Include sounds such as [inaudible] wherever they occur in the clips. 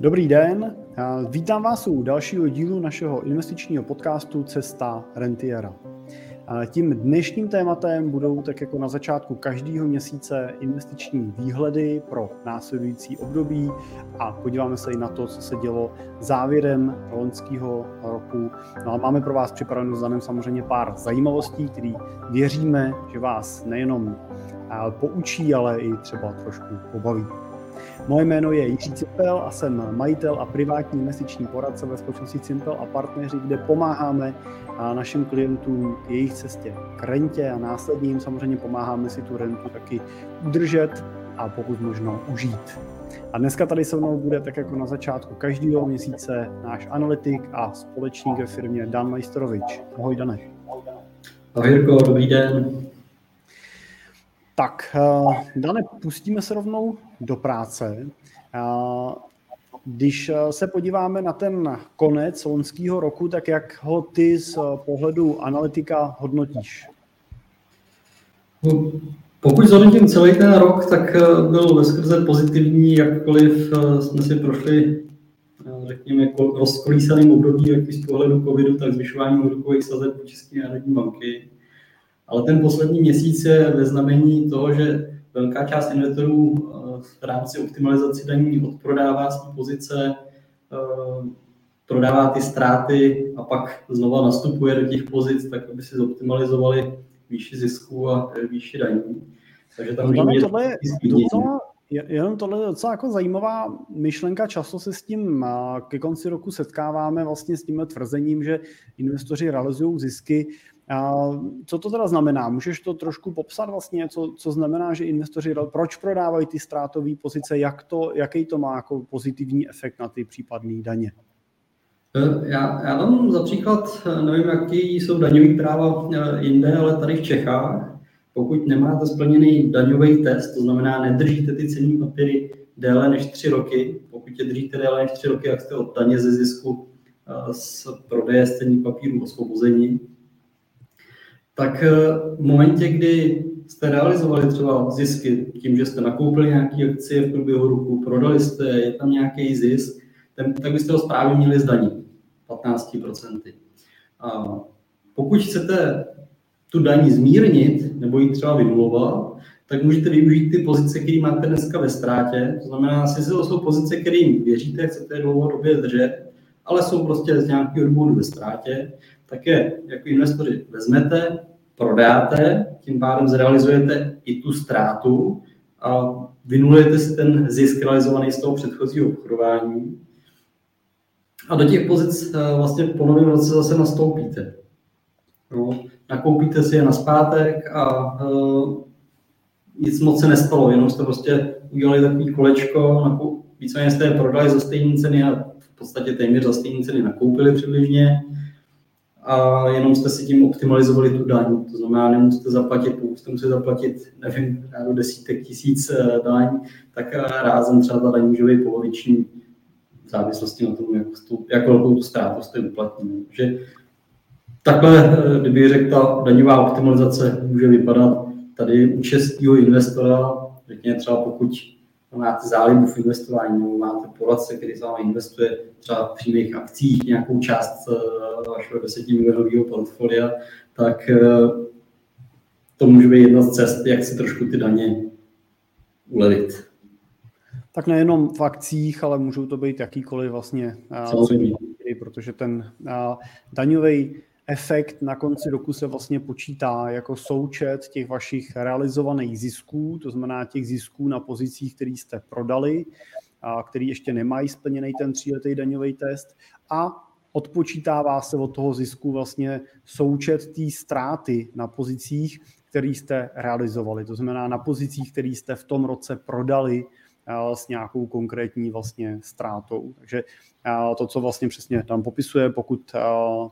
Dobrý den, vítám vás u dalšího dílu našeho investičního podcastu Cesta Rentiera. Tím dnešním tématem budou tak jako na začátku každého měsíce investiční výhledy pro následující období a podíváme se i na to, co se dělo závěrem loňského roku. No a máme pro vás připraveno za samozřejmě pár zajímavostí, které věříme, že vás nejenom poučí, ale i třeba trošku pobaví. Moje jméno je Jiří Cipel a jsem majitel a privátní investiční poradce ve společnosti Cipel a partneři, kde pomáháme našim klientům k jejich cestě k rentě a následně jim samozřejmě pomáháme si tu rentu taky udržet a pokud možno užít. A dneska tady se mnou bude tak jako na začátku každého měsíce náš analytik a společník ve firmě Dan Majstorovič. Ahoj Dane. Ahoj Jirko, dobrý den. Tak, eh, Dane, pustíme se rovnou do práce. Eh, když eh, se podíváme na ten konec loňského roku, tak jak ho ty z pohledu analytika hodnotíš? No, pokud zhodnotím celý ten rok, tak byl ve skrze pozitivní, jakkoliv jsme si prošli řekněme, rozkolísaným období, jak z pohledu covidu, tak zvyšování úrokových sazeb České národní banky. Ale ten poslední měsíc je ve znamení toho, že velká část investorů eh, v rámci optimalizace daní odprodává své pozice, eh, prodává ty ztráty a pak znova nastupuje do těch pozic, tak aby si zoptimalizovali výši zisku a výši daní. Takže tam no, tohle je docela, Jenom tohle je docela jako zajímavá myšlenka, často se s tím ke konci roku setkáváme vlastně s tím tvrzením, že investoři realizují zisky. Co to teda znamená? Můžeš to trošku popsat vlastně, co, co znamená, že investoři, proč prodávají ty ztrátové pozice, jak to, jaký to má jako pozitivní efekt na ty případné daně? E, já, já dám za příklad, e, nevím, jaký jsou daňové práva e, jinde, ale tady v Čechách, pokud nemáte splněný daňový test, to znamená, nedržíte ty cenní papíry déle než tři roky, pokud je držíte déle než tři roky, jak jste od daně ze zisku z prodeje cenní papíru osvobození, tak eh, v momentě, kdy jste realizovali třeba zisky tím, že jste nakoupili nějaké akcie v průběhu roku, prodali jste, je tam nějaký zisk, ten, tak byste ho správně měli zdanit 15%. A pokud chcete tu daní zmírnit nebo ji třeba vynulovat, tak můžete využít ty pozice, které máte dneska ve ztrátě. To znamená, si to jsou pozice, kterým věříte, chcete dlouhodobě držet, ale jsou prostě z nějakého důvodu ve ztrátě, tak je jako investoři vezmete, prodáte, tím pádem zrealizujete i tu ztrátu a vynulujete si ten zisk realizovaný z toho předchozího obchodování a do těch pozic eh, vlastně po novém roce zase nastoupíte. No, nakoupíte si je na zpátek a uh, nic moc se nestalo, jenom jste prostě udělali takový kolečko, víceméně jste je prodali za stejné ceny a v podstatě téměř za stejné ceny nakoupili přibližně a jenom jste si tím optimalizovali tu daň. To znamená, nemusíte zaplatit, pokud jste museli zaplatit, nevím, do desítek tisíc eh, daň, tak rázem třeba ta daň může být poloviční v závislosti na tom, jak, tu, jak velkou tu ztrátu jste uplatnili. Že takhle, eh, kdyby řekl, ta daňová optimalizace může vypadat tady u českého investora, řekněme třeba pokud máte zálibu v investování, nebo máte poradce, který s vámi investuje třeba v přímých akcích nějakou část eh, vašeho 10 milionového portfolia, tak eh, to může být jedna z cest, jak si trošku ty daně ulevit. Tak nejenom v akcích, ale můžou to být jakýkoliv vlastně, Samozřejmě. protože ten daňový efekt na konci roku se vlastně počítá jako součet těch vašich realizovaných zisků, to znamená těch zisků na pozicích, které jste prodali, a který ještě nemají splněný ten tříletý daňový test a odpočítává se od toho zisku vlastně součet té ztráty na pozicích, které jste realizovali. To znamená na pozicích, které jste v tom roce prodali s nějakou konkrétní vlastně ztrátou. Takže to, co vlastně přesně tam popisuje, pokud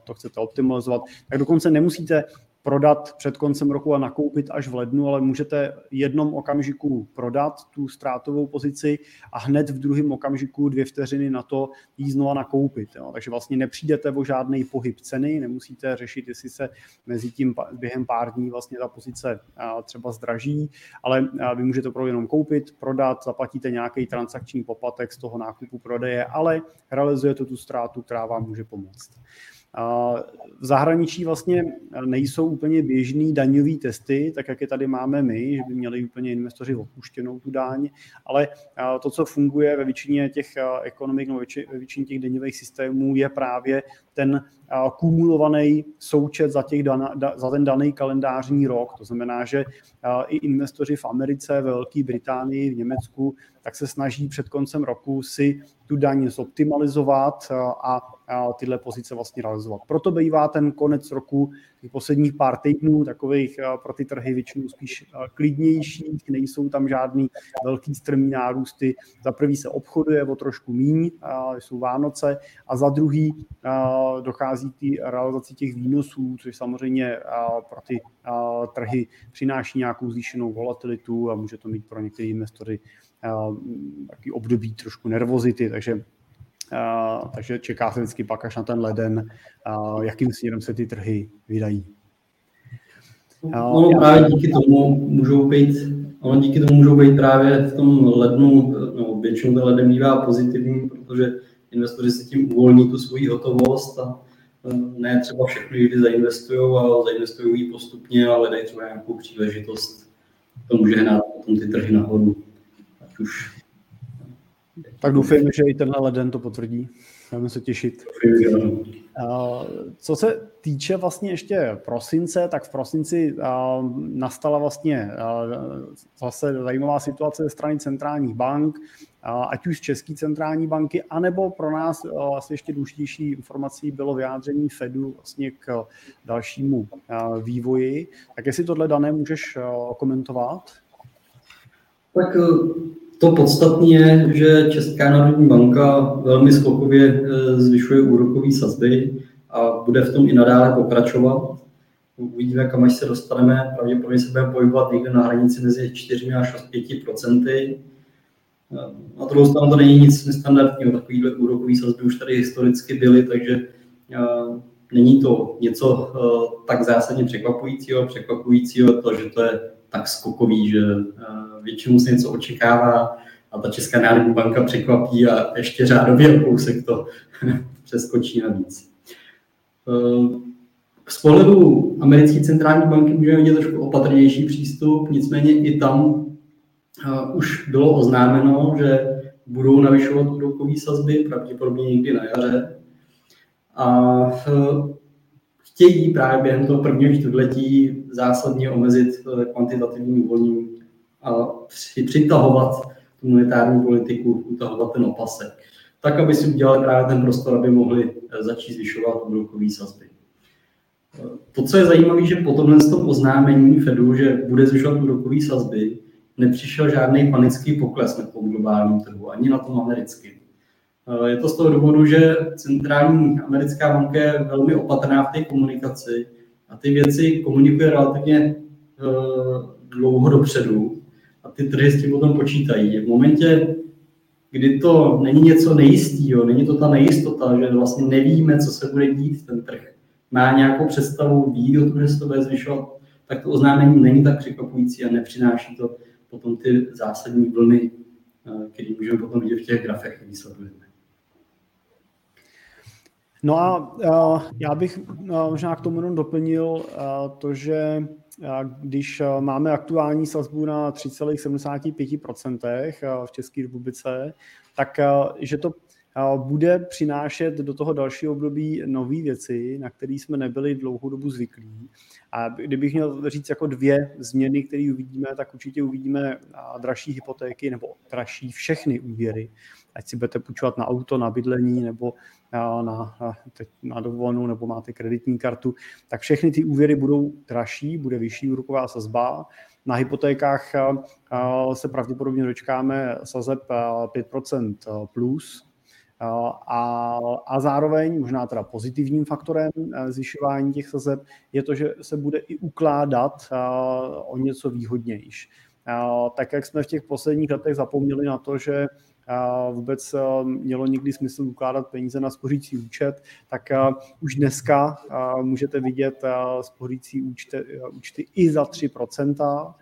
to chcete optimalizovat, tak dokonce nemusíte prodat před koncem roku a nakoupit až v lednu, ale můžete jednom okamžiku prodat tu ztrátovou pozici a hned v druhém okamžiku dvě vteřiny na to jí znova nakoupit. Jo. Takže vlastně nepřijdete o žádný pohyb ceny, nemusíte řešit, jestli se mezi tím během pár dní vlastně ta pozice třeba zdraží, ale vy můžete to jenom koupit, prodat, zaplatíte nějaký transakční poplatek z toho nákupu prodeje, ale realizujete tu ztrátu, která vám může pomoct. V zahraničí vlastně nejsou úplně běžný daňový testy, tak jak je tady máme my, že by měli úplně investoři odpuštěnou tu daň, ale to, co funguje ve většině těch ekonomik, no ve většině těch daňových systémů, je právě ten kumulovaný součet za, těch dana, za ten daný kalendářní rok. To znamená, že i investoři v Americe, ve Velké Británii, v Německu, tak se snaží před koncem roku si tu daň zoptimalizovat a tyhle pozice vlastně realizovat. Proto bývá ten konec roku, posledních pár týdnů, takových pro ty trhy většinou spíš klidnějších, nejsou tam žádný velký strmý nárůsty. Za prvý se obchoduje o trošku míň, jsou Vánoce, a za druhý dochází k realizaci těch výnosů, což samozřejmě pro ty trhy přináší nějakou zvýšenou volatilitu a může to mít pro některé investory taky období trošku nervozity, takže takže čeká se vždycky pak až na ten leden, jakým směrem se ty trhy vydají. No, právě díky tomu můžou být, ono díky tomu můžou být právě v tom lednu, no, většinou ten leden bývá pozitivní, protože investoři si tím uvolní tu svoji hotovost a ne třeba všechny kdy zainvestují a zainvestují ji postupně, ale dají třeba nějakou příležitost. To může hnát potom ty trhy nahoru. Ať už tak doufejme, že i tenhle leden to potvrdí. Budeme se těšit. Co se týče vlastně ještě prosince, tak v prosinci nastala vlastně zase zajímavá situace ze strany centrálních bank, ať už z České centrální banky, anebo pro nás vlastně ještě důležitější informací bylo vyjádření Fedu vlastně k dalšímu vývoji. Tak jestli tohle dané můžeš komentovat? Tak to podstatné je, že Česká národní banka velmi skokově eh, zvyšuje úrokové sazby a bude v tom i nadále pokračovat. Uvidíme, kam až se dostaneme. Pravděpodobně se budeme pohybovat někde na hranici mezi 4 až 5 procenty. Eh, na druhou stranu to není nic nestandardního. Takovýhle úrokové sazby už tady historicky byly, takže eh, není to něco tak zásadně překvapujícího. Překvapujícího to, že to je tak skokový, že většinou se něco očekává a ta Česká národní banka překvapí a ještě řádově o kousek to [laughs] přeskočí navíc. Eh, z pohledu americké centrální banky můžeme vidět trošku opatrnější přístup, nicméně i tam eh, už bylo oznámeno, že budou navyšovat úrokové sazby, pravděpodobně někdy na jaře. A eh, chtějí právě během toho prvního čtvrtletí zásadně omezit kvantitativní uvolnění a přitahovat tu monetární politiku, utahovat ten opasek. Tak, aby si udělali právě ten prostor, aby mohli eh, začít zvyšovat úrokové sazby. Eh, to, co je zajímavé, že po tomhle tom oznámení Fedu, že bude zvyšovat úrokové sazby, nepřišel žádný panický pokles na globálním trhu, ani na tom americkém. Eh, je to z toho důvodu, že centrální americká banka je velmi opatrná v té komunikaci a ty věci komunikuje relativně dlouho dopředu ty trhy s tím potom počítají. V momentě, kdy to není něco nejistého, není to ta nejistota, že vlastně nevíme, co se bude dít ten trh, má nějakou představu, ví o tom, že se to bude zvyšovat, tak to oznámení není tak překvapující a nepřináší to potom ty zásadní vlny, eh, které můžeme potom vidět v těch grafech, které sledujeme. No a uh, já bych uh, možná k tomu jenom doplnil uh, to, že když máme aktuální sazbu na 3,75% v České republice, tak že to bude přinášet do toho dalšího období nové věci, na které jsme nebyli dlouhou dobu zvyklí. A kdybych měl říct jako dvě změny, které uvidíme, tak určitě uvidíme dražší hypotéky nebo dražší všechny úvěry. Ať si budete půjčovat na auto, na bydlení nebo na, na, na dovolenou nebo máte kreditní kartu, tak všechny ty úvěry budou dražší, bude vyšší úroková sazba. Na hypotékách se pravděpodobně dočkáme sazeb 5% plus, A, a zároveň, možná teda pozitivním faktorem zvyšování těch sazeb, je to, že se bude i ukládat o něco výhodnější. Tak jak jsme v těch posledních letech zapomněli na to, že vůbec mělo někdy smysl ukládat peníze na spořící účet, tak už dneska můžete vidět spořící účty, účty i za 3%,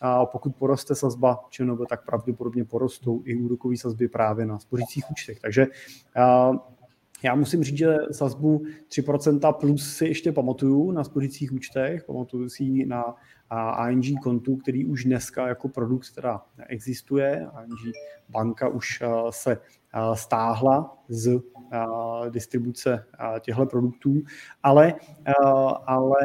a pokud poroste sazba ČNB, tak pravděpodobně porostou i úrokové sazby právě na spořících účtech. Takže já musím říct, že sazbu 3% plus si ještě pamatuju na spořících účtech, pamatuju si ji na ING kontu, který už dneska jako produkt teda existuje. ING banka už se stáhla z distribuce těchto produktů, ale, ale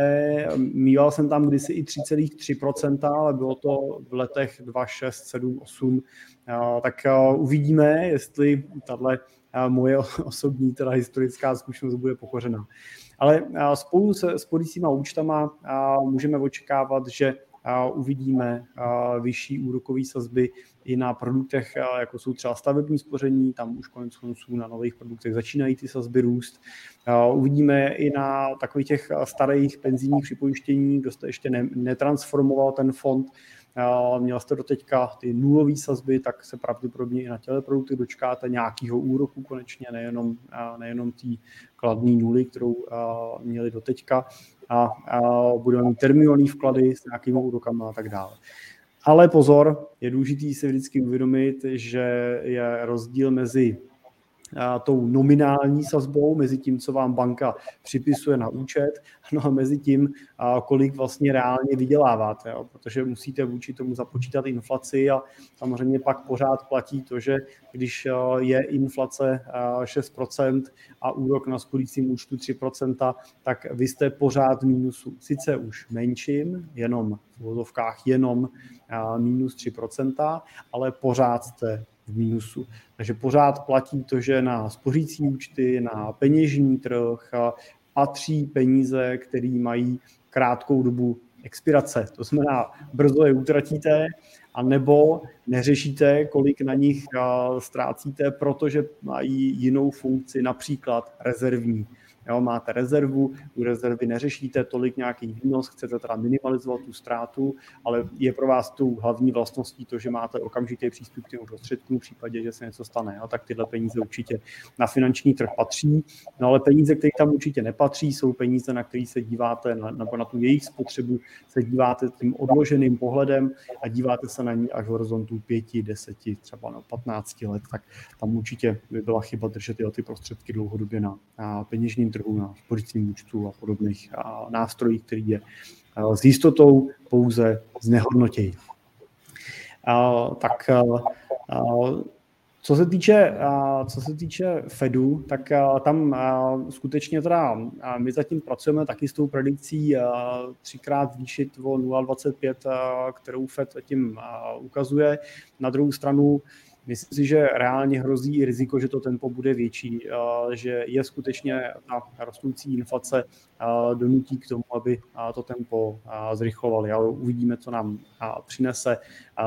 mýval jsem tam kdysi i 3,3%, ale bylo to v letech 2, 6, 7, 8, tak uvidíme, jestli tahle moje [laughs] osobní, teda historická zkušenost bude pokořena. Ale spolu se sporícíma účtama můžeme očekávat, že uvidíme vyšší úrokové sazby i na produktech, jako jsou třeba stavební spoření, tam už konec konců na nových produktech začínají ty sazby růst. Uvidíme i na takových těch starých penzijních připojištění, kdo jste ještě netransformoval ten fond, měl jste do teďka ty nulové sazby, tak se pravděpodobně i na těle produkty dočkáte nějakého úroku konečně, nejenom, nejenom té kladné nuly, kterou měli do teďka a, a budeme mít terminální vklady s nějakými úrokami a tak dále. Ale pozor, je důležité si vždycky uvědomit, že je rozdíl mezi tou nominální sazbou, mezi tím, co vám banka připisuje na účet, no a mezi tím, kolik vlastně reálně vyděláváte, jo? protože musíte vůči tomu započítat inflaci a samozřejmě pak pořád platí to, že když je inflace 6% a úrok na sporícím účtu 3%, tak vy jste pořád v mínusu. Sice už menším, jenom v vozovkách jenom minus 3%, ale pořád jste v mínusu. Takže pořád platí to, že na spořící účty, na peněžní trh patří peníze, které mají krátkou dobu expirace. To znamená, brzo je utratíte, a nebo neřešíte, kolik na nich ztrácíte, protože mají jinou funkci, například rezervní. Jo, máte rezervu, u rezervy neřešíte tolik nějaký výnos, chcete teda minimalizovat tu ztrátu, ale je pro vás tou hlavní vlastností to, že máte okamžitě přístup k těm prostředkům v případě, že se něco stane. Jo, tak tyhle peníze určitě na finanční trh patří. No ale peníze, které tam určitě nepatří, jsou peníze, na které se díváte, na, nebo na tu jejich spotřebu se díváte tím odloženým pohledem a díváte se na ní až v horizontu 5, 10, třeba na 15 let, tak tam určitě by byla chyba držet ty prostředky dlouhodobě na, na peněžním trhu, na spořícím účtu a podobných nástrojích, který je s jistotou pouze znehodnotějí. Tak co se týče, co se týče Fedu, tak tam skutečně teda my zatím pracujeme taky s tou predikcí třikrát zvýšit o 0,25, kterou Fed zatím ukazuje. Na druhou stranu Myslím si, že reálně hrozí i riziko, že to tempo bude větší, že je skutečně ta rostoucí inflace donutí k tomu, aby to tempo zrychlovali. Ale uvidíme, co nám přinese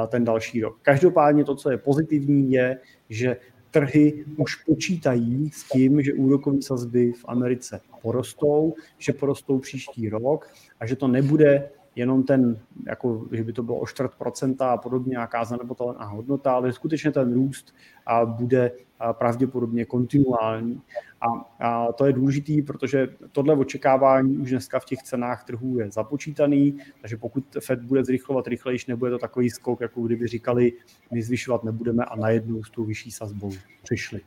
ten další rok. Každopádně to, co je pozitivní, je, že trhy už počítají s tím, že úrokové sazby v Americe porostou, že porostou příští rok a že to nebude jenom ten, jako, že by to bylo o čtvrt procenta a podobně, nějaká zanedbatelná hodnota, ale skutečně ten růst a bude pravděpodobně kontinuální. A, a to je důležitý, protože tohle očekávání už dneska v těch cenách trhů je započítaný, takže pokud Fed bude zrychlovat rychlejší, nebude to takový skok, jako kdyby říkali, my zvyšovat nebudeme a najednou s tou vyšší sazbou přišli.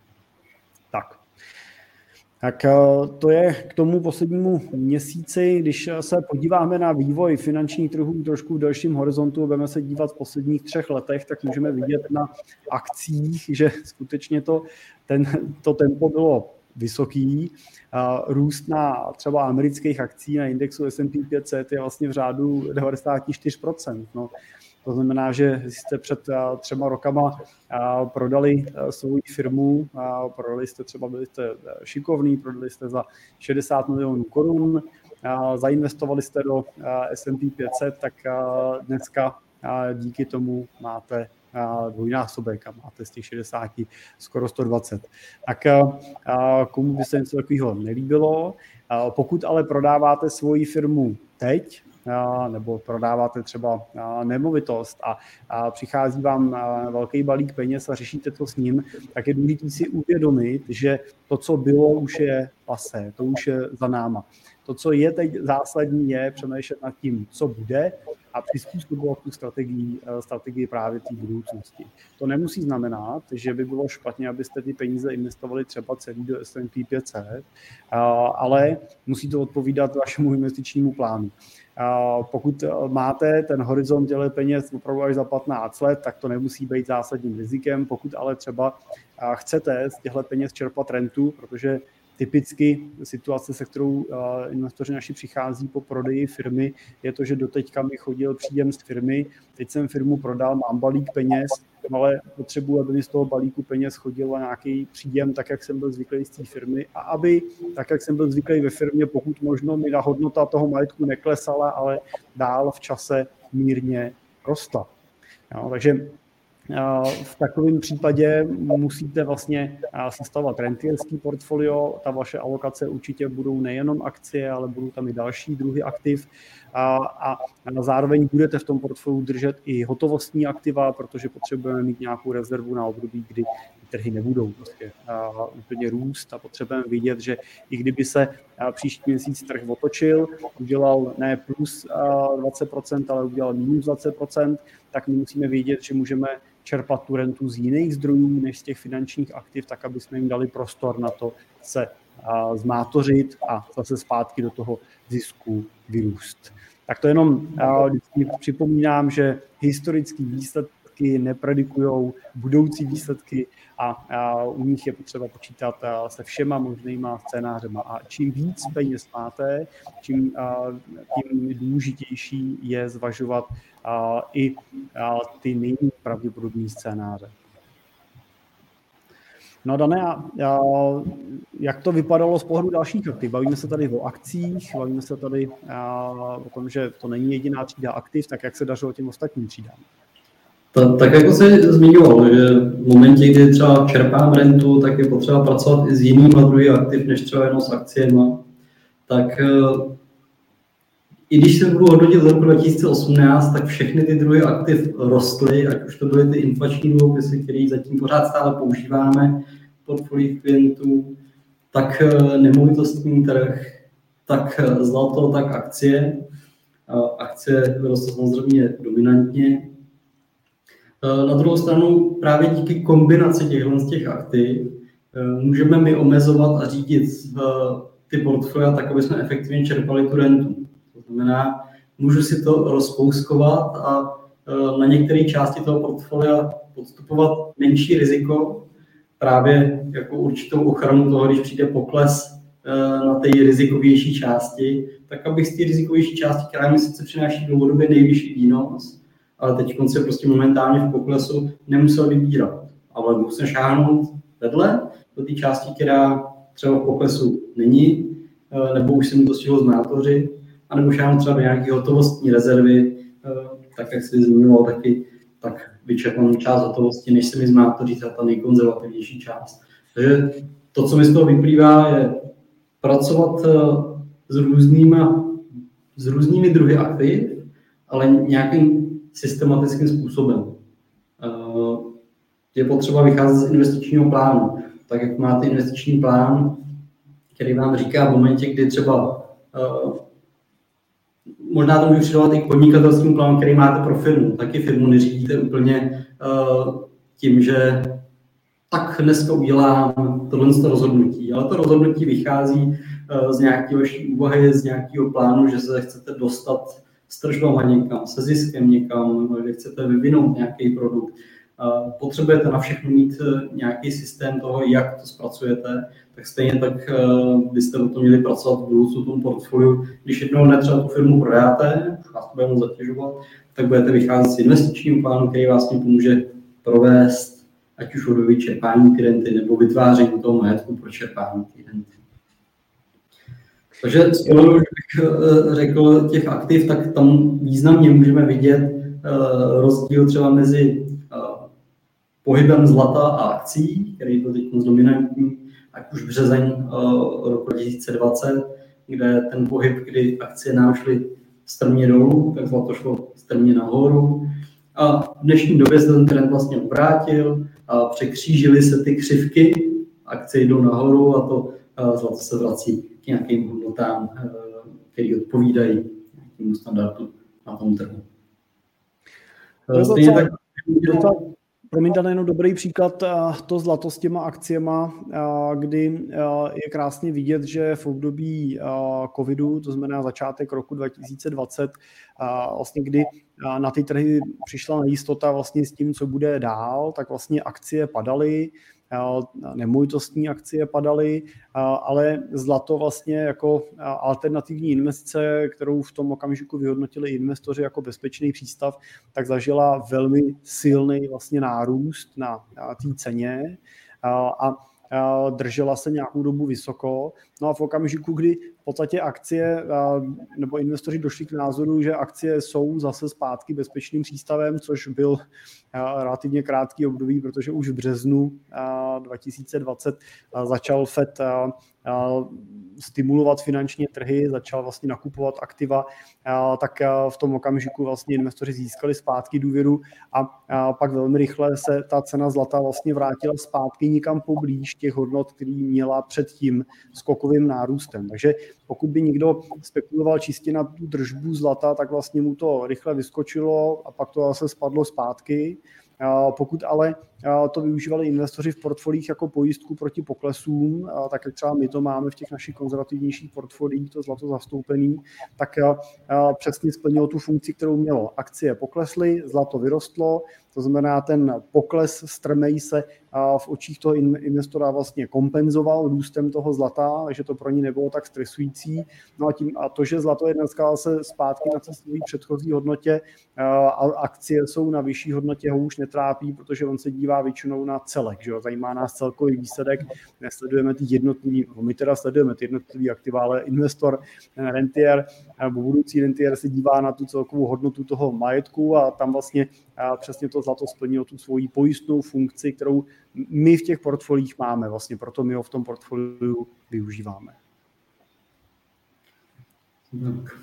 Tak. Tak eh, to je k tomu poslednímu měsíci. Když se podíváme na vývoj finančních trhů trošku v dalším horizontu, budeme se dívat v posledních třech letech, tak můžeme vidět na akcích, že skutečně to, ten, to tempo bylo vysoký. Růst na třeba amerických akcí na indexu S&P 500 je vlastně v řádu 94%. No, to znamená, že jste před eh, třema rokama eh, prodali eh, svou firmu, prodali jste třeba, byli jste šikovný, prodali jste za 60 milionů korun, zainvestovali jste do S&P 500, tak dneska díky tomu máte dvojnásobek a máte z těch 60 skoro 120. Tak komu by se něco takového nelíbilo? Pokud ale prodáváte svoji firmu teď, nebo prodáváte třeba nemovitost a, přichází vám velký balík peněz a řešíte to s ním, tak je důležité si uvědomit, že to, co bylo, už je pasé, to už je za náma. To, co je teď zásadní, je přemýšlet nad tím, co bude a přizpůsobovat tu strategii, strategii právě té budoucnosti. To nemusí znamenat, že by bylo špatně, abyste ty peníze investovali třeba celý do S&P 500, ale musí to odpovídat vašemu investičnímu plánu. Pokud máte ten horizont těle peněz opravdu až za 15 let, tak to nemusí být zásadním rizikem. Pokud ale třeba chcete z těchto peněz čerpat rentu, protože typicky situace, se kterou investoři naši přichází po prodeji firmy, je to, že doteďka mi chodil příjem z firmy, teď jsem firmu prodal, mám balík peněz, ale potřebuji, aby mi z toho balíku peněz chodil nějaký příjem, tak jak jsem byl zvyklý z té firmy a aby, tak jak jsem byl zvyklý ve firmě, pokud možno mi ta hodnota toho majetku neklesala, ale dál v čase mírně rostla. Jo, takže v takovém případě musíte vlastně sestavovat rentierský portfolio. Ta vaše alokace určitě budou nejenom akcie, ale budou tam i další druhy aktiv. A, a zároveň budete v tom portfoliu držet i hotovostní aktiva, protože potřebujeme mít nějakou rezervu na období, kdy trhy nebudou prostě úplně růst a potřebujeme vidět, že i kdyby se příští měsíc trh otočil, udělal ne plus 20%, ale udělal minus 20%, tak my musíme vědět, že můžeme čerpat tu rentu z jiných zdrojů než z těch finančních aktiv, tak aby jsme jim dali prostor na to se zmátořit a zase zpátky do toho zisku vyrůst. Tak to jenom připomínám, že historický výsledky nepredikují budoucí výsledky a, a u nich je potřeba počítat se všema možnýma scénářema. A čím víc peněz máte, čím tím důležitější je zvažovat i ty nejméně pravděpodobné scénáře. No Dané, a, jak to vypadalo z pohledu dalších aktiv? Bavíme se tady o akcích, bavíme se tady a, o tom, že to není jediná třída aktiv, tak jak se dařilo těm ostatním třídám? Tak, tak jako se zmiňoval, že v momentě, kdy třeba čerpám rentu, tak je potřeba pracovat i s jinými druhy aktiv, než třeba jenom s akciemi. Tak e, i když se budu hodnotit z roku 2018, tak všechny ty druhy aktiv rostly, ať už to byly ty inflační dluhopisy, které zatím pořád stále používáme v portfoliích klientů, tak e, nemovitostní trh, tak e, zlato, tak akcie. Akcie rostly samozřejmě dominantně, Eh, na druhou stranu právě díky kombinaci těchto z těch aktiv eh, můžeme my omezovat a řídit eh, ty portfolia tak, aby jsme efektivně čerpali tu rentu. To znamená, můžu si to rozpouskovat a na některé části toho portfolia podstupovat menší riziko, právě jako určitou ochranu toho, když přijde pokles na té rizikovější části, tak abych z té rizikovější části, která mi sice přináší dlouhodobě nejvyšší výnos, ale teď se prostě momentálně v poklesu nemusel vybírat. Ale musím šáhnout vedle do té části, která třeba v poklesu není, eh, nebo už jsem to stihl zmátořit, anebo šáhnout třeba do nějaké hotovostní rezervy, eh, tak jak si zmiňoval taky, tak vyčerpám část hotovosti, než se mi zmátoří ta nejkonzervativnější část. Takže to, co mi z toho vyplývá, je pracovat eh, s, různýma, s různými druhy aktiv, ale nějakým systematickým způsobem. Eh, je potřeba vycházet z investičního plánu. Tak jak máte investiční plán, který vám říká v momentě, kdy třeba eh, možná to můžu přidovat i k podnikatelským plánu, který máte pro firmu. Taky firmu neřídíte úplně eh, tím, že tak dneska udělám tohle rozhodnutí, ale to rozhodnutí vychází z nějaké vaší úvahy, z nějakého plánu, že se chcete dostat s tržbama někam, se ziskem někam, kde chcete vyvinout nějaký produkt. Potřebujete na všechno mít e, nějaký systém toho, jak to zpracujete, tak stejně tak e, byste o tom měli pracovat v budoucnu tom portfoliu. Když jednou netřeba tu firmu prodáte, už vás to bude zatěžovat, tak budete vycházet z investičního plánu, který vás tím pomůže provést ať už od vyčerpání klienty nebo vytváření toho majetku pro čerpání klienty. Takže z pohledu, bych eh, řekl, těch aktiv, tak tam významně můžeme vidět eh, rozdíl třeba mezi eh, pohybem zlata a akcí, který byl teď dominantní, ať už březeň roku 2020, kde ten pohyb, kdy akcie nám šly strmě dolů, tak zlato šlo strmě nahoru. A v dnešní době se ten trend vlastně obrátil a překřížily se ty křivky, akcie jdou nahoru a to zlato se vrací k nějakým hodnotám, uh, které odpovídají nějakému standardu na tom trhu. Stejně tak, Promiň, Dan, jenom dobrý příklad, to zlato s těma akciema, kdy je krásně vidět, že v období covidu, to znamená začátek roku 2020, vlastně kdy na ty trhy přišla nejistota vlastně s tím, co bude dál, tak vlastně akcie padaly, nemovitostní akcie padaly, ale zlato vlastně jako alternativní investice, kterou v tom okamžiku vyhodnotili investoři jako bezpečný přístav, tak zažila velmi silný vlastně nárůst na, té ceně a držela se nějakou dobu vysoko. No a v okamžiku, kdy v podstatě akcie nebo investoři došli k názoru, že akcie jsou zase zpátky bezpečným přístavem, což byl relativně krátký období, protože už v březnu 2020 začal FED stimulovat finančně trhy, začal vlastně nakupovat aktiva, tak v tom okamžiku vlastně investoři získali zpátky důvěru a pak velmi rychle se ta cena zlata vlastně vrátila zpátky nikam poblíž těch hodnot, který měla před tím skokovým nárůstem. Takže pokud by někdo spekuloval čistě na tu držbu zlata, tak vlastně mu to rychle vyskočilo a pak to zase spadlo zpátky. Pokud ale to využívali investoři v portfolích jako pojistku proti poklesům, tak jak třeba my to máme v těch našich konzervativnějších portfoliích, to zlato zastoupený, tak přesně splnilo tu funkci, kterou mělo. Akcie poklesly, zlato vyrostlo, to znamená, ten pokles strmej se v očích toho investora vlastně kompenzoval růstem toho zlata, takže to pro ní nebylo tak stresující. No a, tím, a to, že zlato je dneska se zpátky na cestový předchozí hodnotě a akcie jsou na vyšší hodnotě, ho už netrápí, protože on se dívá většinou na celek. Že jo? Zajímá nás celkový výsledek, nesledujeme ty jednotlivý, no my teda sledujeme ty jednotlivý aktiva, ale investor, ten rentier nebo budoucí rentier se dívá na tu celkovou hodnotu toho majetku a tam vlastně přesně to zlato splnilo tu svoji pojistnou funkci, kterou my v těch portfolích máme, vlastně proto my ho v tom portfoliu využíváme. Tak.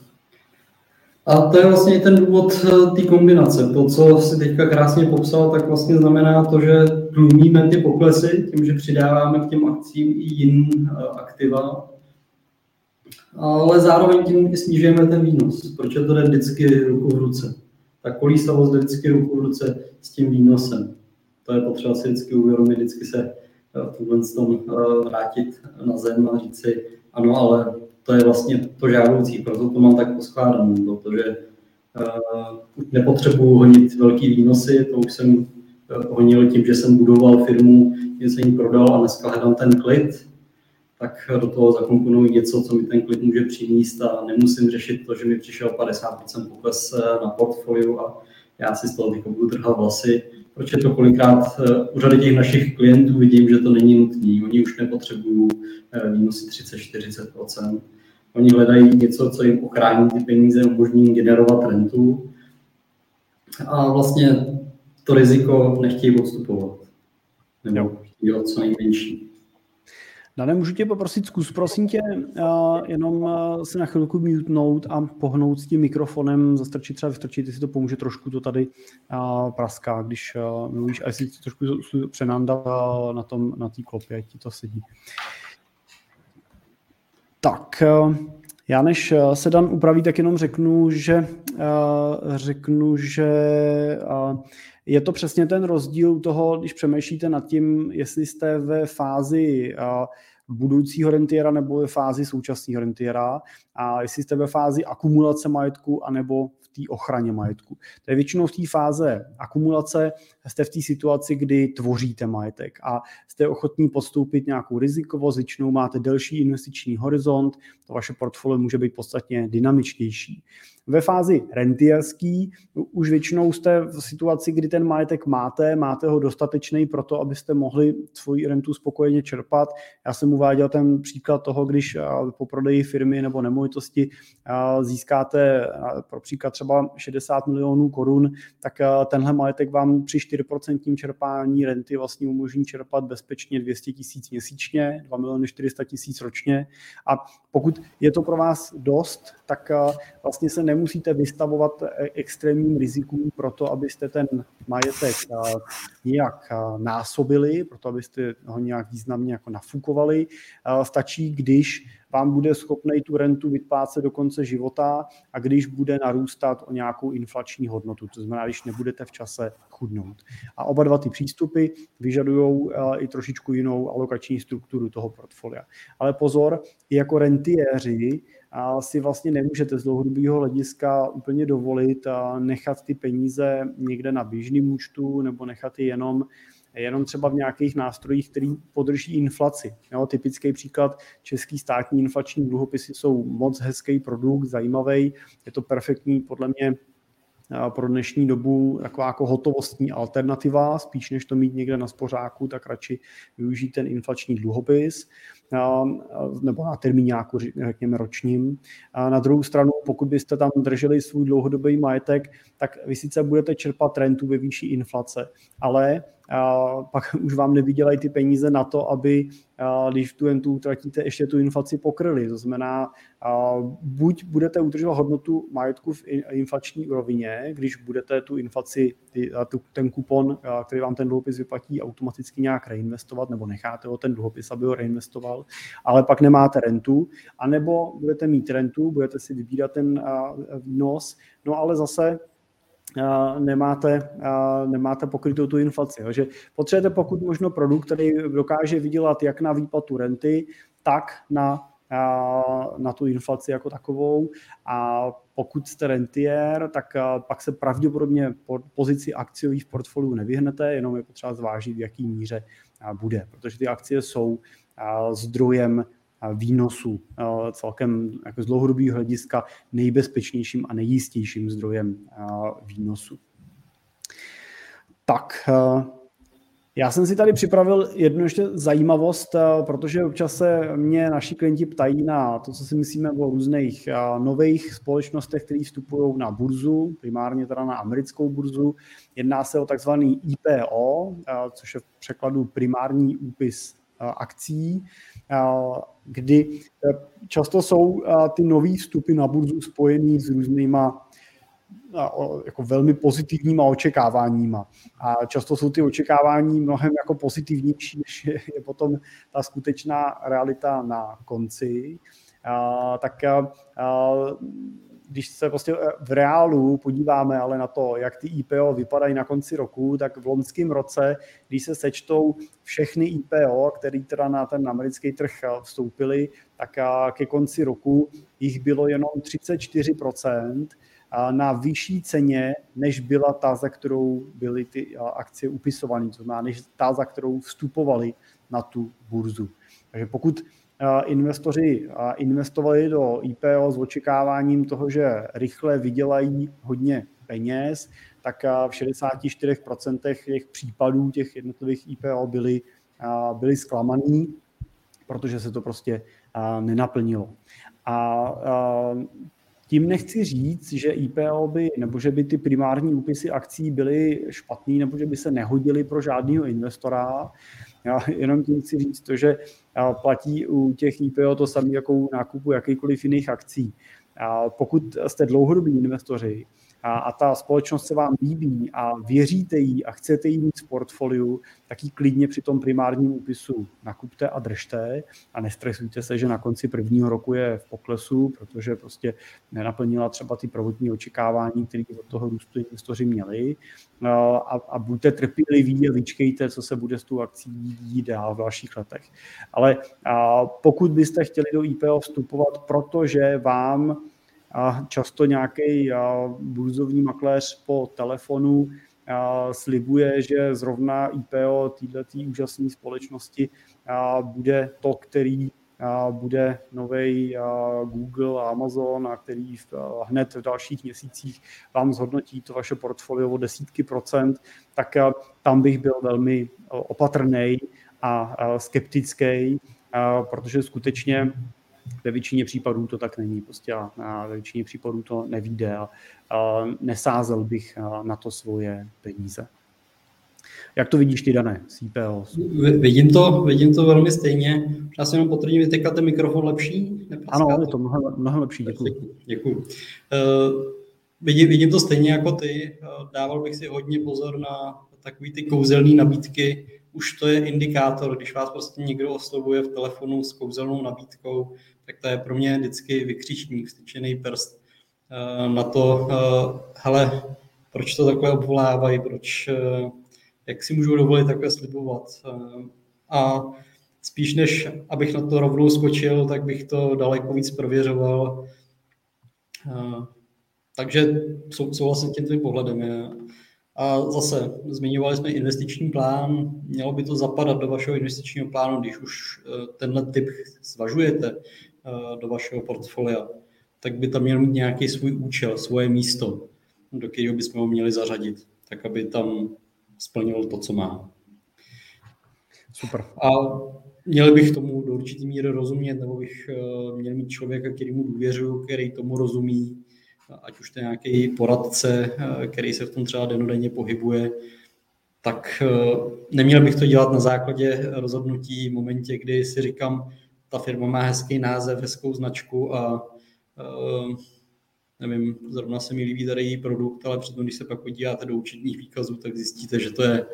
A to je vlastně ten důvod eh, té kombinace. To, co si teďka krásně popsal, tak vlastně znamená to, že tlumíme ty poklesy tím, že přidáváme k těm akcím i jiný eh, aktiva, ale zároveň tím snižujeme ten výnos, protože to jde vždycky ruku v ruce. Ta kolísavost jde vždycky ruku v ruce s tím výnosem. To je potřeba si vždycky uvědomit, vždycky se v tomhle tom vrátit na zem a říct si, ano, ale to je vlastně to žádoucí, proto to mám tak poskládané, protože uh, nepotřebuji honit velký výnosy, to už jsem honil tím, že jsem budoval firmu, že jsem ji prodal a dneska hledám ten klid, tak do toho zakomponuji něco, co mi ten klid může přinést a nemusím řešit to, že mi přišel 50% pokles na portfoliu a já si z toho budu trhat vlasy, proč je to kolikrát u řady těch našich klientů vidím, že to není nutné. Oni už nepotřebují výnosy 30-40%. Oni hledají něco, co jim ochrání ty peníze, umožní jim generovat rentu a vlastně to riziko nechtějí odstupovat. Nebo chtějí co nejmenší. Dane, můžu tě poprosit, zkus prosím tě uh, jenom uh, se na chvilku mutnout a pohnout s tím mikrofonem, zastrčit třeba vystrčit, jestli to pomůže trošku, to tady uh, praská, když uh, mluvíš, a jestli to trošku přenanda na tom, na té klopě, ať ti to sedí. Tak, uh, já než se Dan upraví, tak jenom řeknu, že uh, řeknu, že uh, je to přesně ten rozdíl toho, když přemýšlíte nad tím, jestli jste ve fázi budoucího rentiera nebo ve fázi současného rentiera a jestli jste ve fázi akumulace majetku anebo v té ochraně majetku. To je většinou v té fáze akumulace, jste v té situaci, kdy tvoříte majetek a jste ochotní podstoupit nějakou rizikovost, většinou máte delší investiční horizont, to vaše portfolio může být podstatně dynamičtější. Ve fázi rentierský už většinou jste v situaci, kdy ten majetek máte, máte ho dostatečný pro to, abyste mohli svoji rentu spokojeně čerpat. Já jsem uváděl ten příklad toho, když po prodeji firmy nebo nemovitosti získáte pro příklad třeba 60 milionů korun, tak tenhle majetek vám při 4% čerpání renty vlastně umožní čerpat bezpečně 200 tisíc měsíčně, 2 miliony 400 tisíc ročně. A pokud je to pro vás dost, tak vlastně se nemusíte vystavovat e, extrémním rizikům pro to, abyste ten majetek nějak násobili, proto abyste ho nějak významně jako nafukovali. Stačí, když vám bude schopný tu rentu vyplácet do konce života a když bude narůstat o nějakou inflační hodnotu, to znamená, když nebudete v čase chudnout. A oba dva ty přístupy vyžadují i trošičku jinou alokační strukturu toho portfolia. Ale pozor, i jako rentiéři si vlastně nemůžete z dlouhodobého hlediska úplně dovolit nechat ty peníze někde na běžném účtu nebo nechat je jenom jenom třeba v nějakých nástrojích, který podrží inflaci. Jo, typický příklad, český státní inflační dluhopisy jsou moc hezký produkt, zajímavý, je to perfektní podle mě pro dnešní dobu taková jako hotovostní alternativa, spíš než to mít někde na spořáku, tak radši využít ten inflační dluhopis nebo na termíňáku, řekněme ročním. A na druhou stranu, pokud byste tam drželi svůj dlouhodobý majetek, tak vy sice budete čerpat rentu ve výši inflace, ale pak [laughs] už vám nevydělají ty peníze na to, aby když tu rentu utratíte, ještě tu inflaci pokryli. To znamená, buď budete udržovat hodnotu majetku v inflační úrovině, když budete tu inflaci, ten kupon, který vám ten dluhopis vyplatí, automaticky nějak reinvestovat, nebo necháte ho ten dluhopis, aby ho reinvestoval, ale pak nemáte rentu, anebo budete mít rentu, budete si vybírat ten výnos, no ale zase nemáte, nemáte pokrytou tu inflaci. Takže potřebujete pokud možno produkt, který dokáže vydělat jak na výplatu renty, tak na, na tu inflaci jako takovou. A pokud jste rentier, tak pak se pravděpodobně po pozici akciových v portfoliu nevyhnete, jenom je potřeba zvážit, v jaký míře bude, protože ty akcie jsou zdrojem výnosu celkem jako z dlouhodobého hlediska nejbezpečnějším a nejistějším zdrojem výnosu. Tak, já jsem si tady připravil jednu ještě zajímavost, protože občas se mě naši klienti ptají na to, co si myslíme o různých nových společnostech, které vstupují na burzu, primárně teda na americkou burzu. Jedná se o takzvaný IPO, což je v překladu primární úpis akcí kdy eh, často jsou eh, ty nové vstupy na burzu spojený s různýma jako velmi pozitivníma očekáváníma. A často jsou ty očekávání mnohem jako pozitivnější, než je potom ta skutečná realita na konci. A, tak a, když se prostě v reálu podíváme ale na to, jak ty IPO vypadají na konci roku, tak v loňském roce, když se sečtou všechny IPO, které teda na ten americký trh vstoupily, tak ke konci roku jich bylo jenom 34% na vyšší ceně, než byla ta, za kterou byly ty akcie upisované, to znamená, než ta, za kterou vstupovali na tu burzu. Takže pokud investoři investovali do IPO s očekáváním toho, že rychle vydělají hodně peněz, tak v 64% těch případů těch jednotlivých IPO byly, byly zklamaný, protože se to prostě nenaplnilo. A tím nechci říct, že IPO by, nebo že by ty primární úpisy akcí byly špatný, nebo že by se nehodily pro žádného investora. Já jenom tím chci říct to, že platí u těch IPO to samé jako u nákupu jakýkoliv jiných akcí. Pokud jste dlouhodobí investoři, a, a ta společnost se vám líbí a věříte jí a chcete jí mít v portfoliu, tak ji klidně při tom primárním úpisu nakupte a držte a nestresujte se, že na konci prvního roku je v poklesu, protože prostě nenaplnila třeba ty prvotní očekávání, které od toho růstu investoři měli. A, a buďte trpěliví a vyčkejte, co se bude s tou akcí dít dál v dalších letech. Ale a pokud byste chtěli do IPO vstupovat, protože vám a často nějaký burzovní makléř po telefonu slibuje, že zrovna IPO této úžasné společnosti bude to, který bude nový Google a Amazon, a který hned v dalších měsících vám zhodnotí to vaše portfolio o desítky procent, tak tam bych byl velmi opatrný a skeptický protože skutečně ve většině případů to tak není. Prostě a ve většině případů to nevíde a, a nesázel bych na to svoje peníze. Jak to vidíš ty, Dané, z IPO? Vidím to, vidím to velmi stejně. Já si jenom potvrdím, teďka ten mikrofon lepší? Ano, je to mnohem, mnohem lepší, děkuji. Děkuji. Uh, vidím, vidím to stejně jako ty. Uh, dával bych si hodně pozor na takové ty kouzelné nabídky. Už to je indikátor, když vás prostě někdo oslovuje v telefonu s kouzelnou nabídkou, tak to je pro mě vždycky vykřičník, vstyčený prst uh, na to, hele, proč to takhle obvolávají, proč jak si můžu dovolit takhle slibovat. Eh, a spíš než abych na to rovnou skočil, tak bych to daleko víc prověřoval. Eh, takže souhlasím tím tvým pohledem. A zase, zmiňovali jsme investiční plán, mělo by to zapadat do vašeho investičního plánu, když už eh, tenhle typ zvažujete do vašeho portfolia, tak by tam měl mít nějaký svůj účel, svoje místo, do kterého bychom ho měli zařadit, tak aby tam splnil to, co má. Super. A měl bych tomu do určitý míry rozumět, nebo bych eh, měl mít člověka, který mu důvěřuju, který tomu rozumí, ať už to je nějaký poradce, eh, který se v tom třeba denodenně pohybuje, tak eh, neměl bych to dělat na základě rozhodnutí v momentě, kdy si říkám, ta firma má hezký název, hezkou značku a nevím, zrovna se mi líbí tady její produkt, ale přitom, když se pak podíváte do účetních výkazů, tak zjistíte, že to je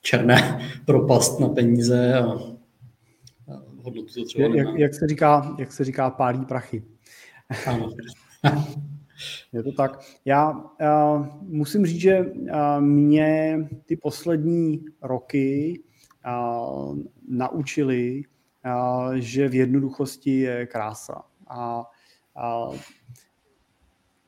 černé [laughs] propast na peníze a, a hodnotu to třeba jak, jak, se říká, jak se říká, pálí prachy. Ano. [laughs] [laughs] Je to tak. Já uh, musím říct, že uh, mě ty poslední roky uh, naučili, uh, že v jednoduchosti je krása. A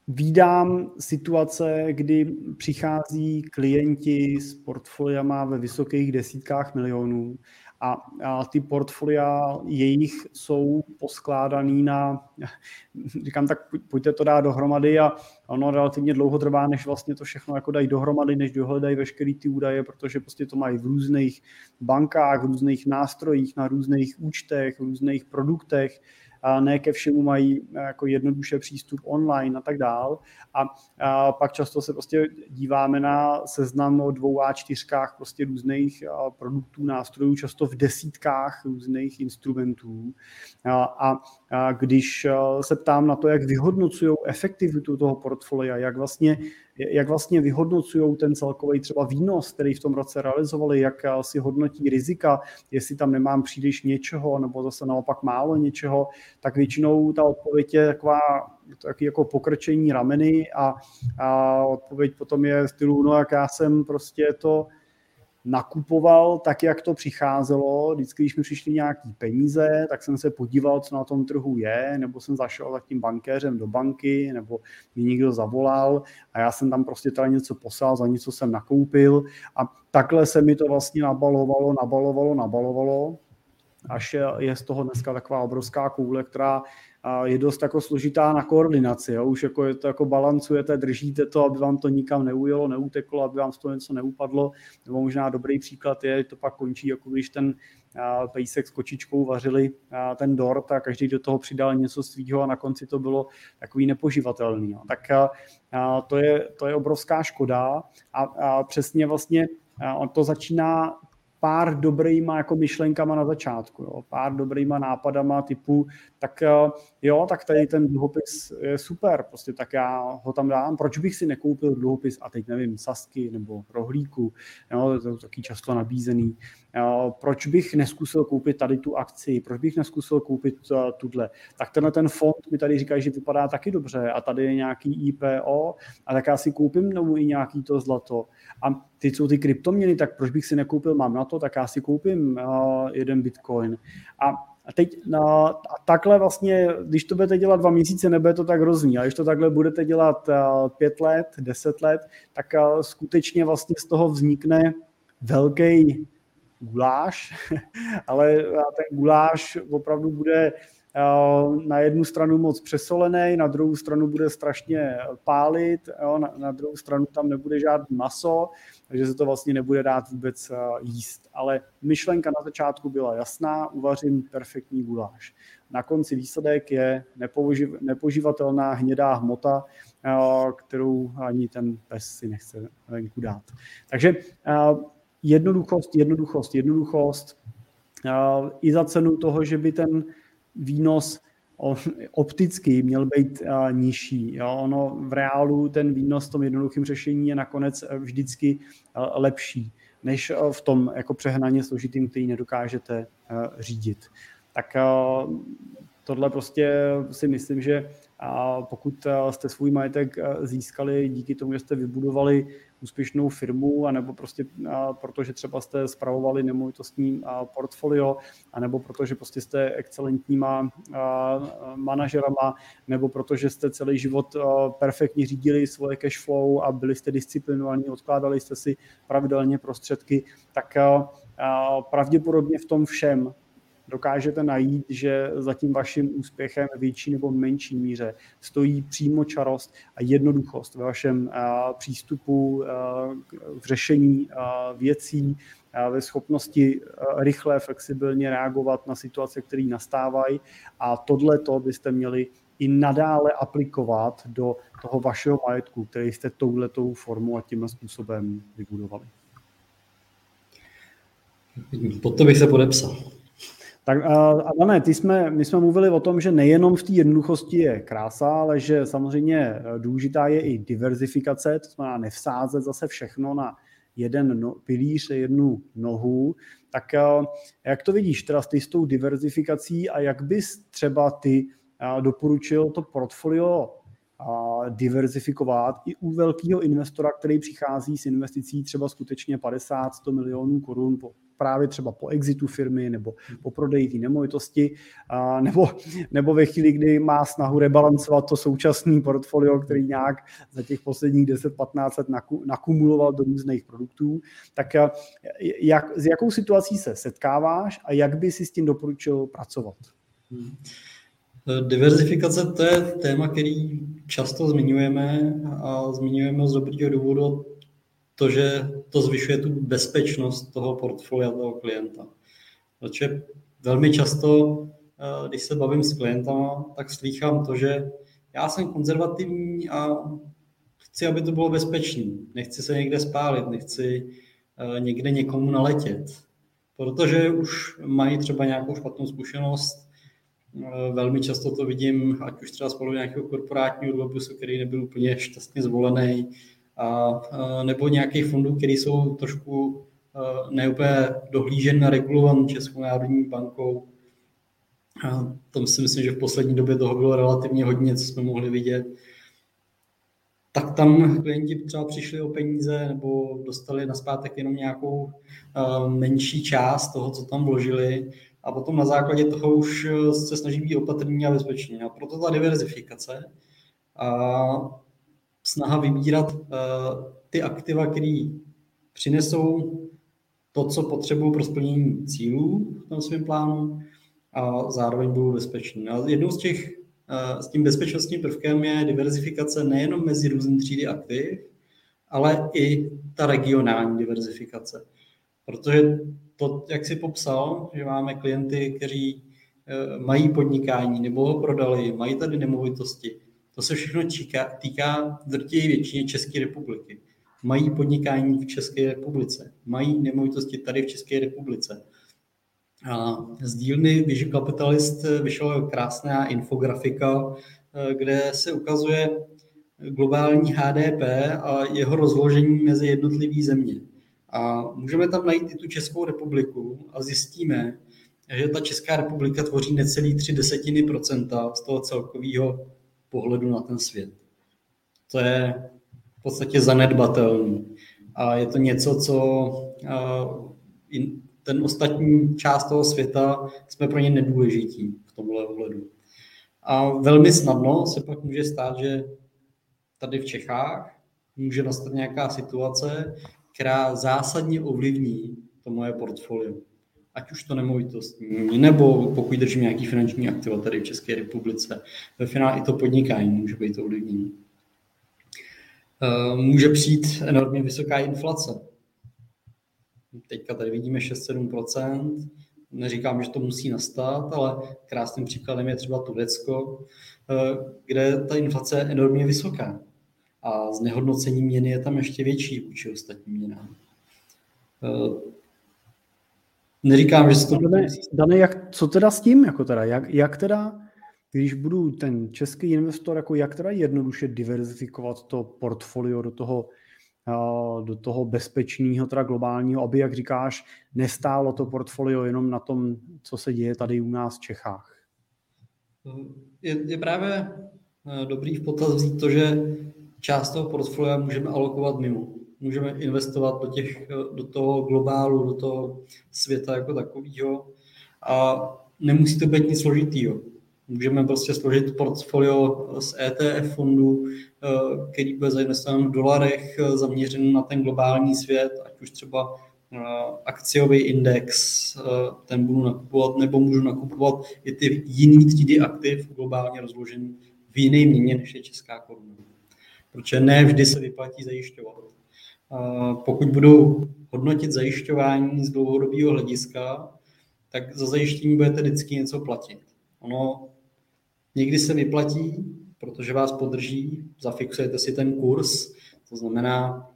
Vídám situace, kdy přichází klienti s portfoliama ve vysokých desítkách milionů a, a ty portfolia jejich jsou poskládaný na, [laughs] říkám tak pojďte to dát dohromady a ono relativně dlouho trvá, než vlastně to všechno jako dají dohromady, než dohledají veškerý ty údaje, protože prostě to mají v různých bankách, v různých nástrojích, na různých účtech, v různých produktech a ne ke všemu mají eh, jako jednoduše přístup online a tak dál. A, a pak často se prostě díváme na seznam o dvou a čtyřkách prostě různých eh, produktů, nástrojů, často v desítkách různých instrumentů. A, a, a když eh, se ptám na to, jak vyhodnocují efektivitu toho portfolia, jak vlastně jak vlastně vyhodnocují ten celkový třeba výnos, který v tom roce realizovali, jak si hodnotí rizika, jestli tam nemám příliš něčeho, nebo zase naopak málo něčeho, tak většinou ta odpověď je taková taky jako pokrčení rameny a, a odpověď potom je stylu, no jak já jsem prostě to nakupoval tak, jak to přicházelo. Vždycky, když mi přišly nějaký peníze, tak jsem se podíval, co na tom trhu je, nebo jsem zašel za tím bankéřem do banky, nebo mi někdo zavolal a já jsem tam prostě teda něco poslal, za něco jsem nakoupil a takhle se mi to vlastně nabalovalo, nabalovalo, nabalovalo, až je z toho dneska taková obrovská koule, která je dost jako složitá na koordinaci. Jo? Už jako je to jako balancujete, držíte to, aby vám to nikam neujelo, neuteklo, aby vám z toho něco neupadlo. Nebo možná dobrý příklad je, že to pak končí, jako když ten pejsek s kočičkou vařili ten dort a každý do toho přidal něco svýho a na konci to bylo takový nepoživatelný. Jo. Tak to je, to je obrovská škoda a, a přesně vlastně to začíná pár dobrýma jako myšlenkama na začátku, jo. pár dobrýma nápadama typu, tak eh, jo, tak tady ten dluhopis je super, prostě tak já ho tam dám, proč bych si nekoupil dluhopis? A teď nevím, Sasky nebo Rohlíku, jo, to je taky často nabízený, proč bych neskusil koupit tady tu akci, proč bych neskusil koupit uh, tuhle, tak tenhle ten fond mi tady říká, že vypadá taky dobře a tady je nějaký IPO a tak já si koupím nebo i nějaký to zlato. A ty jsou ty kryptoměny, tak proč bych si nekoupil, mám na to, tak já si koupím uh, jeden bitcoin. A a teď no, a takhle vlastně, když to budete dělat dva měsíce, nebude to tak hrozný, a když to takhle budete dělat pět let, deset let, tak skutečně vlastně z toho vznikne velký guláš, [laughs] ale ten guláš opravdu bude na jednu stranu moc přesolený, na druhou stranu bude strašně pálit, jo, na, na druhou stranu tam nebude žádný maso, takže se to vlastně nebude dát vůbec jíst. Ale myšlenka na začátku byla jasná, uvařím perfektní guláš. Na konci výsledek je nepoživ, nepoživatelná hnědá hmota, kterou ani ten pes si nechce venku dát. Takže jednoduchost, jednoduchost, jednoduchost, i za cenu toho, že by ten výnos opticky měl být nižší. Ono v reálu ten výnos v tom jednoduchém řešení je nakonec vždycky lepší, než v tom jako přehnaně složitým, který nedokážete řídit. Tak tohle prostě si myslím, že pokud jste svůj majetek získali díky tomu, že jste vybudovali úspěšnou firmu, anebo prostě protože třeba jste spravovali nemovitostní portfolio, anebo protože prostě jste excelentníma manažerama, nebo protože jste celý život perfektně řídili svoje cash flow a byli jste disciplinovaní, odkládali jste si pravidelně prostředky, tak pravděpodobně v tom všem dokážete najít, že za tím vaším úspěchem větší nebo menší míře stojí přímo čarost a jednoduchost ve vašem přístupu v řešení věcí, ve schopnosti rychle, flexibilně reagovat na situace, které nastávají a tohle to byste měli i nadále aplikovat do toho vašeho majetku, který jste touhletou formou a tímhle způsobem vybudovali. Pod to bych se podepsal. Tak Adame, ty jsme, my jsme mluvili o tom, že nejenom v té jednoduchosti je krása, ale že samozřejmě e, důležitá je i diverzifikace, to znamená nevsázet zase všechno na jeden no, pilíř, jednu nohu. Tak e, jak to vidíš teda ty s tou diverzifikací a jak bys třeba ty e, doporučil to portfolio diverzifikovat i u velkého investora, který přichází s investicí třeba skutečně 50-100 milionů korun po právě třeba po exitu firmy nebo po prodeji té nemovitosti, nebo, nebo ve chvíli, kdy má snahu rebalancovat to současné portfolio, který nějak za těch posledních 10-15 let nakumuloval do různých produktů, tak jak, s jakou situací se setkáváš a jak by si s tím doporučil pracovat? Hmm. Diverzifikace to je téma, který často zmiňujeme a zmiňujeme z dobrého důvodu to, že to zvyšuje tu bezpečnost toho portfolia toho klienta. Protože velmi často, eh, když se bavím s klientama, tak slýchám to, že já jsem konzervativní a chci, aby to bylo bezpečné. Nechci se někde spálit, nechci eh, někde někomu naletět. Protože už mají třeba nějakou špatnou zkušenost. Eh, velmi často to vidím, ať už třeba spolu nějakého korporátního dluhopisu, který nebyl úplně šťastně zvolený, a, nebo nějakých fondů, které jsou trošku neúplně dohlížen a regulovan Českou národní bankou. A tam si myslím, že v poslední době toho bylo relativně hodně, co jsme mohli vidět. Tak tam klienti třeba přišli o peníze nebo dostali na zpátek jenom nějakou menší část toho, co tam vložili a potom na základě toho už se snaží být opatrní a bezpečný. A proto ta diverzifikace. A snaha vybírat uh, ty aktiva, které přinesou to, co potřebují pro splnění cílů v tom svém plánu a zároveň budou bezpeční. A jednou z těch, uh, s tím bezpečnostním prvkem je diverzifikace nejenom mezi různými třídy aktiv, ale i ta regionální diverzifikace. Protože to, jak si popsal, že máme klienty, kteří uh, mají podnikání nebo ho prodali, mají tady nemovitosti, to se všechno týká, týká drtivé většině České republiky. Mají podnikání v České republice, mají nemovitosti tady v České republice. A z dílny Vision Capitalist vyšla krásná infografika, kde se ukazuje globální HDP a jeho rozložení mezi jednotlivé země. A můžeme tam najít i tu Českou republiku a zjistíme, že ta Česká republika tvoří necelý tři desetiny procenta z toho celkového pohledu na ten svět. To je v podstatě zanedbatelný. A je to něco, co ten ostatní část toho světa jsme pro ně nedůležití v tomhle ohledu. A velmi snadno se pak může stát, že tady v Čechách může nastat nějaká situace, která zásadně ovlivní to moje portfolio. Ať už to nemovitostní, nebo pokud držím nějaký finanční aktiva tady v České republice. Ve finále i to podnikání může být ovlivněné. Eh, může přijít enormně vysoká inflace. Teďka tady vidíme 6-7%. Neříkám, že to musí nastat, ale krásným příkladem je třeba Turecko, eh, kde ta inflace je enormně vysoká. A znehodnocení měny je tam ještě větší vůči ostatním měnám. Neříkám, že to... Dane, Dane, jak, co teda s tím? Jako teda, jak, jak teda když budu ten český investor, jako jak teda jednoduše diverzifikovat to portfolio do toho, do toho bezpečného, teda globálního, aby, jak říkáš, nestálo to portfolio jenom na tom, co se děje tady u nás v Čechách? Je, je právě eh, dobrý v potaz vzít to, že část toho portfolia můžeme alokovat mimo. Můžeme investovat do, těch, do toho globálu, do toho světa jako takového a nemusí to být nic složitýho Můžeme prostě složit portfolio z ETF fondů, eh, který bude zainvestován v dolarech, eh, zaměřen na ten globální svět, ať už třeba eh, akciový index, ten budu nakupovat, nebo můžu nakupovat i ty jiný třídy aktiv globálně rozložený v jiné měně, než je česká koruna. Protože ne vždy se vyplatí zajišťovat. Pokud budou hodnotit zajišťování z dlouhodobého hlediska, tak za zajištění budete vždycky něco platit. Ono Někdy se vyplatí, protože vás podrží, zafixujete si ten kurz, to znamená,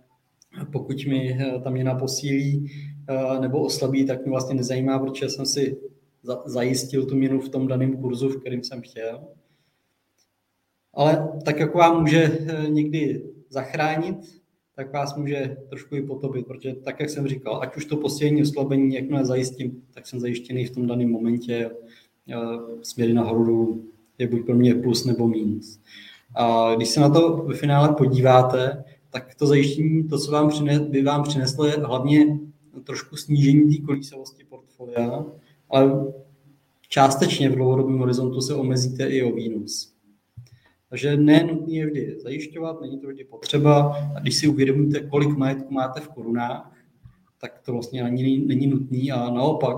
pokud mi eh, ta měna posílí eh, nebo oslabí, tak mě vlastně nezajímá, protože jsem si zajistil tu měnu v tom daném kurzu, v kterém jsem chtěl. Ale tak, jak vám může eh, někdy zachránit, tak vás může trošku i potopit, protože tak, jak jsem říkal, ať už to posílení oslabení, jakmile zajistím, tak jsem zajištěný v tom daném momentě směry nahoru je buď pro mě plus nebo minus. A když se na to ve finále podíváte, tak to zajištění, to, co vám přines, by vám přineslo, je hlavně trošku snížení té kolísavosti portfolia, ale částečně v dlouhodobém horizontu se omezíte i o výnos. Takže ne nutné je vždy zajišťovat, není to vždy potřeba. A když si uvědomíte, kolik majetku máte v korunách, tak to vlastně ani není nutný a naopak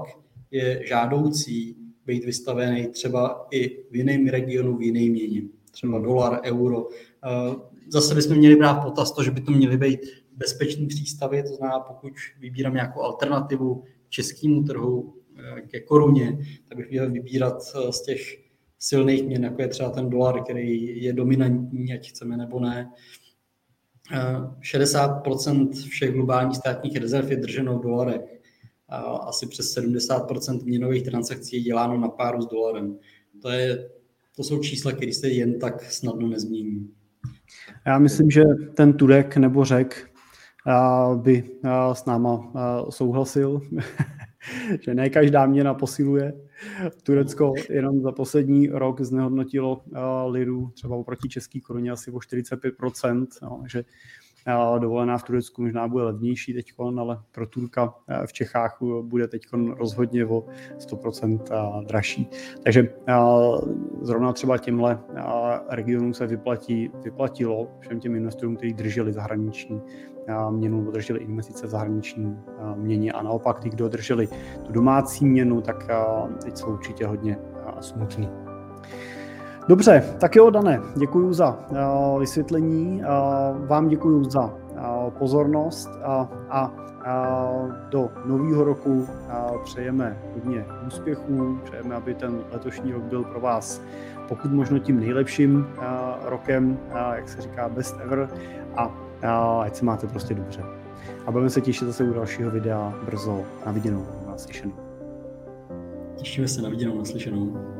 je žádoucí být vystavený třeba i v jiném regionu, v jiné měně, třeba dolar, euro. Eh, zase bychom měli brát potaz to, že by to měly být bezpečný přístavy, to znamená, pokud vybírám nějakou alternativu českému trhu eh, ke koruně, tak bych měl vybírat eh, z těch silných měn, jako je třeba ten dolar, který je dominantní, ať chceme nebo ne. 60% všech globálních státních rezerv je drženo v dolarech asi přes 70% měnových transakcí je děláno na páru s dolarem. To, je, to jsou čísla, které se jen tak snadno nezmění. Já myslím, že ten Turek nebo Řek by s náma souhlasil, [laughs] [laughs] že ne každá měna posiluje. Turecko jenom za poslední rok znehodnotilo liru třeba oproti české koruně asi o 45%, no, takže Dovolená v Turecku možná bude levnější teď, ale pro Turka eh, v Čechách bude teď rozhodně o 100% eh, dražší. Takže eh, zrovna třeba těmhle regionům se vyplatí, vyplatilo všem těm investorům, kteří drželi zahraniční měnu, drželi investice v zahraniční měně a naopak ty, kdo drželi tu domácí měnu, tak teď jsou určitě hodně smutní. Dobře, tak jo, Dane, děkuji za uh, vysvětlení, uh, vám děkuji za uh, pozornost a, a do nového roku přejeme hodně úspěchů, přejeme, aby ten letošní rok byl pro vás pokud možno tím nejlepším rokem, jak se říká, best ever a ať se máte prostě dobře. A budeme se těšit zase u dalšího videa brzo na viděnou, na slyšenou. Těšíme se na viděnou, na slyšenou.